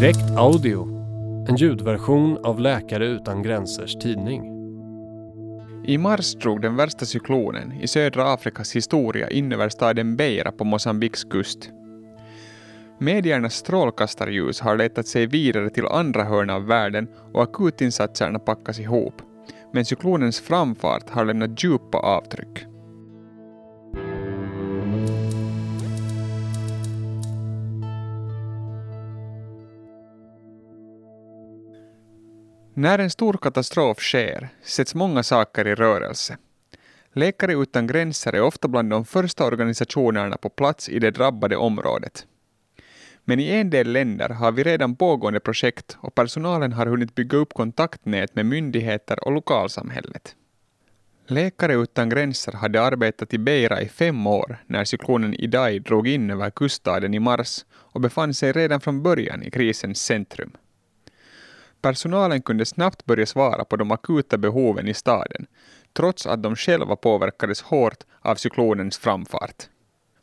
Direkt Audio, en ljudversion av Läkare utan gränsers tidning. I mars drog den värsta cyklonen i södra Afrikas historia in över staden Beira på Mosambiks kust. Mediernas strålkastarljus har letat sig vidare till andra hörn av världen och akutinsatserna packas ihop, men cyklonens framfart har lämnat djupa avtryck. När en stor katastrof sker sätts många saker i rörelse. Läkare utan gränser är ofta bland de första organisationerna på plats i det drabbade området. Men i en del länder har vi redan pågående projekt och personalen har hunnit bygga upp kontaktnät med myndigheter och lokalsamhället. Läkare utan gränser hade arbetat i Beira i fem år när cyklonen Idai drog in över kuststaden i mars och befann sig redan från början i krisens centrum. Personalen kunde snabbt börja svara på de akuta behoven i staden, trots att de själva påverkades hårt av cyklonens framfart.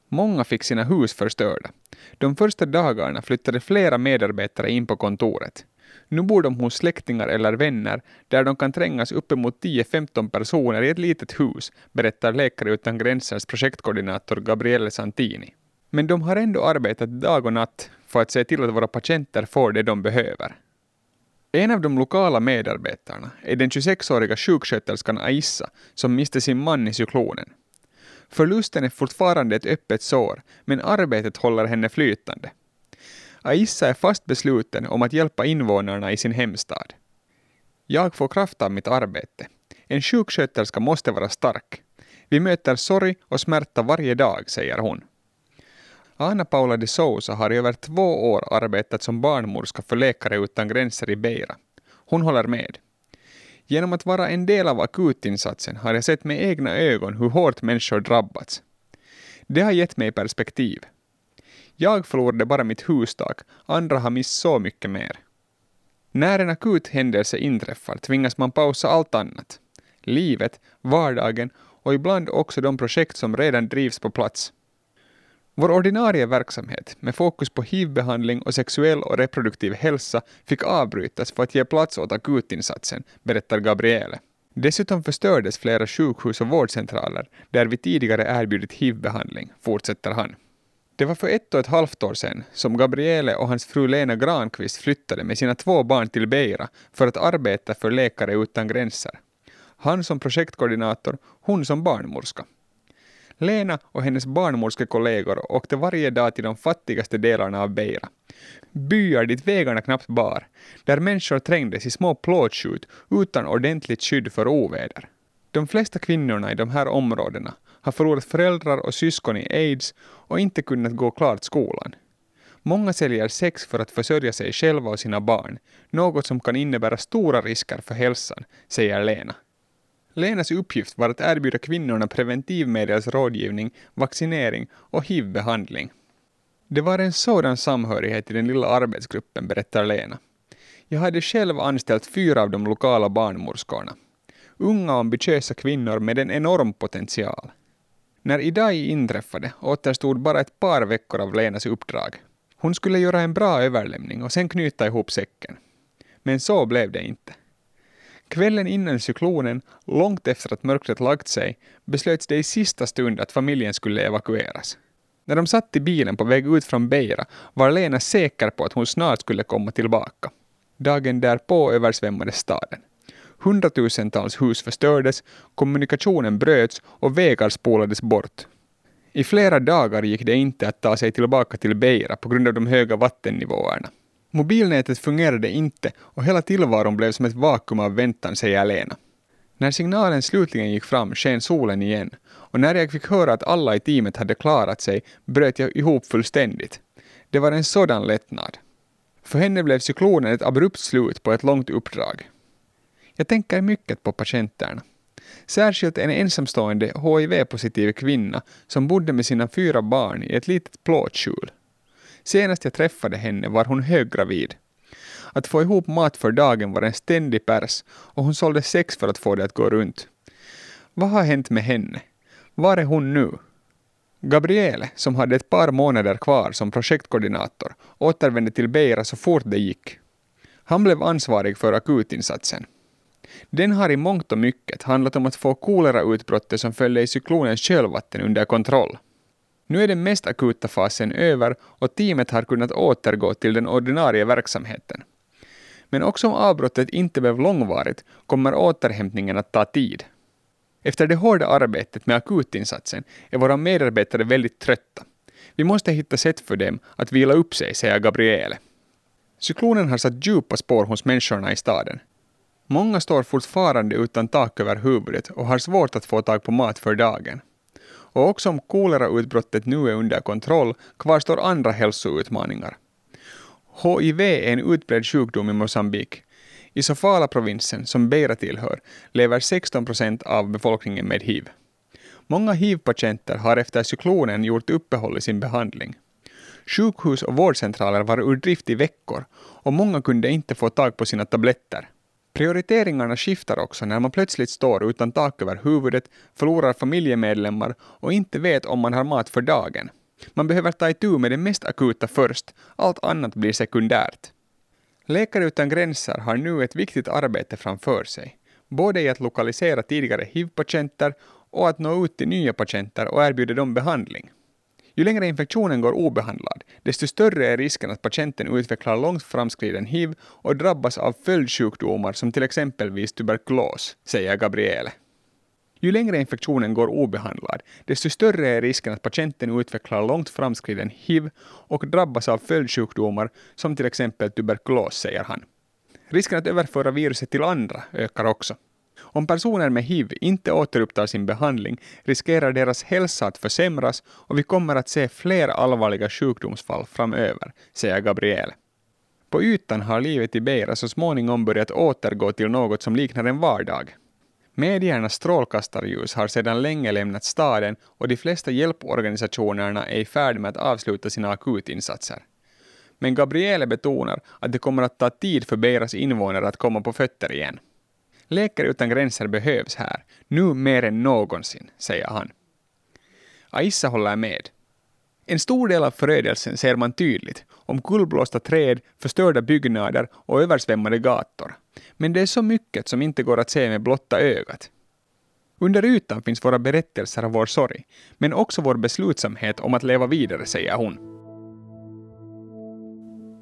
Många fick sina hus förstörda. De första dagarna flyttade flera medarbetare in på kontoret. Nu bor de hos släktingar eller vänner där de kan trängas uppemot 10-15 personer i ett litet hus, berättar Läkare utan gränsers projektkoordinator Gabriele Santini. Men de har ändå arbetat dag och natt för att se till att våra patienter får det de behöver. En av de lokala medarbetarna är den 26-åriga sjuksköterskan Aissa som miste sin man i cyklonen. Förlusten är fortfarande ett öppet sår, men arbetet håller henne flytande. Aissa är fast besluten om att hjälpa invånarna i sin hemstad. Jag får kraft av mitt arbete. En sjuksköterska måste vara stark. Vi möter sorg och smärta varje dag, säger hon. Ana Paula de Sousa har i över två år arbetat som barnmorska för Läkare utan gränser i Beira. Hon håller med. Genom att vara en del av akutinsatsen har jag sett med egna ögon hur hårt människor drabbats. Det har gett mig perspektiv. Jag förlorade bara mitt hustak, andra har mist så mycket mer. När en akut händelse inträffar tvingas man pausa allt annat. Livet, vardagen och ibland också de projekt som redan drivs på plats. Vår ordinarie verksamhet med fokus på hivbehandling och sexuell och reproduktiv hälsa fick avbrytas för att ge plats åt akutinsatsen, berättar Gabriele. Dessutom förstördes flera sjukhus och vårdcentraler där vi tidigare erbjudit hivbehandling, fortsätter han. Det var för ett och ett halvt år sedan som Gabriele och hans fru Lena Granqvist flyttade med sina två barn till Beira för att arbeta för Läkare utan gränser. Han som projektkoordinator, hon som barnmorska. Lena och hennes barnmorskekollegor åkte varje dag till de fattigaste delarna av Beira. Byar dit vägarna knappt bar, där människor trängdes i små plåtskjut utan ordentligt skydd för oväder. De flesta kvinnorna i de här områdena har förlorat föräldrar och syskon i aids och inte kunnat gå klart skolan. Många säljer sex för att försörja sig själva och sina barn, något som kan innebära stora risker för hälsan, säger Lena. Lenas uppgift var att erbjuda kvinnorna preventivmedelsrådgivning, vaccinering och hiv-behandling. Det var en sådan samhörighet i den lilla arbetsgruppen, berättar Lena. Jag hade själv anställt fyra av de lokala barnmorskorna. Unga ambitiösa kvinnor med en enorm potential. När Idai inträffade återstod bara ett par veckor av Lenas uppdrag. Hon skulle göra en bra överlämning och sen knyta ihop säcken. Men så blev det inte. Kvällen innan cyklonen, långt efter att mörkret lagt sig, beslöts det i sista stund att familjen skulle evakueras. När de satt i bilen på väg ut från Beira var Lena säker på att hon snart skulle komma tillbaka. Dagen därpå översvämmades staden. Hundratusentals hus förstördes, kommunikationen bröts och vägar spolades bort. I flera dagar gick det inte att ta sig tillbaka till Beira på grund av de höga vattennivåerna. Mobilnätet fungerade inte och hela tillvaron blev som ett vakuum av väntan, säger Lena. När signalen slutligen gick fram sken solen igen och när jag fick höra att alla i teamet hade klarat sig bröt jag ihop fullständigt. Det var en sådan lättnad. För henne blev cyklonen ett abrupt slut på ett långt uppdrag. Jag tänker mycket på patienterna. Särskilt en ensamstående HIV-positiv kvinna som bodde med sina fyra barn i ett litet plåtskjul. Senast jag träffade henne var hon höggravid. Att få ihop mat för dagen var en ständig pärs och hon sålde sex för att få det att gå runt. Vad har hänt med henne? Var är hon nu? Gabriele, som hade ett par månader kvar som projektkoordinator, återvände till Beira så fort det gick. Han blev ansvarig för akutinsatsen. Den har i mångt och mycket handlat om att få kolerautbrottet som följde i cyklonens kölvatten under kontroll. Nu är den mest akuta fasen över och teamet har kunnat återgå till den ordinarie verksamheten. Men också om avbrottet inte blev långvarigt kommer återhämtningen att ta tid. Efter det hårda arbetet med akutinsatsen är våra medarbetare väldigt trötta. Vi måste hitta sätt för dem att vila upp sig, säger Gabriele. Cyklonen har satt djupa spår hos människorna i staden. Många står fortfarande utan tak över huvudet och har svårt att få tag på mat för dagen. Och också om kolerautbrottet nu är under kontroll kvarstår andra hälsoutmaningar. HIV är en utbredd sjukdom i Mosambik. I Sofala-provinsen, som Beira tillhör, lever 16 procent av befolkningen med hiv. Många hiv-patienter har efter cyklonen gjort uppehåll i sin behandling. Sjukhus och vårdcentraler var ur drift i veckor och många kunde inte få tag på sina tabletter. Prioriteringarna skiftar också när man plötsligt står utan tak över huvudet, förlorar familjemedlemmar och inte vet om man har mat för dagen. Man behöver ta itu med det mest akuta först, allt annat blir sekundärt. Läkare utan gränser har nu ett viktigt arbete framför sig, både i att lokalisera tidigare hiv-patienter och att nå ut till nya patienter och erbjuda dem behandling. Ju längre infektionen går obehandlad, desto större är risken att patienten utvecklar långt framskriden hiv och drabbas av följdsjukdomar som till exempelvis tuberkulos, säger Gabriele. Ju längre infektionen går obehandlad, desto större är risken att patienten utvecklar långt framskriden hiv och drabbas av följdsjukdomar som till exempel tuberkulos, säger han. Risken att överföra viruset till andra ökar också. Om personer med hiv inte återupptar sin behandling riskerar deras hälsa att försämras och vi kommer att se fler allvarliga sjukdomsfall framöver, säger Gabriel. På ytan har livet i Beira så småningom börjat återgå till något som liknar en vardag. Mediernas strålkastarljus har sedan länge lämnat staden och de flesta hjälporganisationerna är i färd med att avsluta sina akutinsatser. Men Gabriele betonar att det kommer att ta tid för Beiras invånare att komma på fötter igen. Läkare utan gränser behövs här, nu mer än någonsin, säger han. Aissa håller med. En stor del av förödelsen ser man tydligt, omkullblåsta träd, förstörda byggnader och översvämmade gator. Men det är så mycket som inte går att se med blotta ögat. Under ytan finns våra berättelser av vår sorg, men också vår beslutsamhet om att leva vidare, säger hon.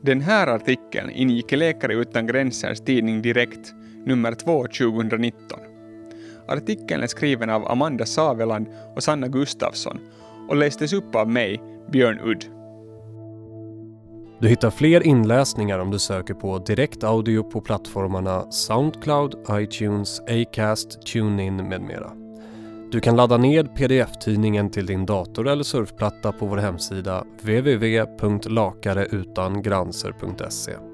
Den här artikeln ingick i Läkare utan gränsers tidning Direkt, nummer 2 2019. Artikeln är skriven av Amanda Saveland och Sanna Gustafsson och lästes upp av mig, Björn Udd. Du hittar fler inläsningar om du söker på direkt audio på plattformarna Soundcloud, iTunes, Acast, TuneIn med mera. Du kan ladda ned pdf-tidningen till din dator eller surfplatta på vår hemsida www.lakareutangranser.se.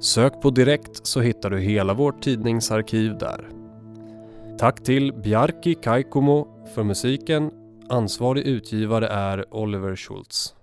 Sök på direkt så hittar du hela vårt tidningsarkiv där. Tack till Bjarki Kaikomo för musiken. Ansvarig utgivare är Oliver Schultz.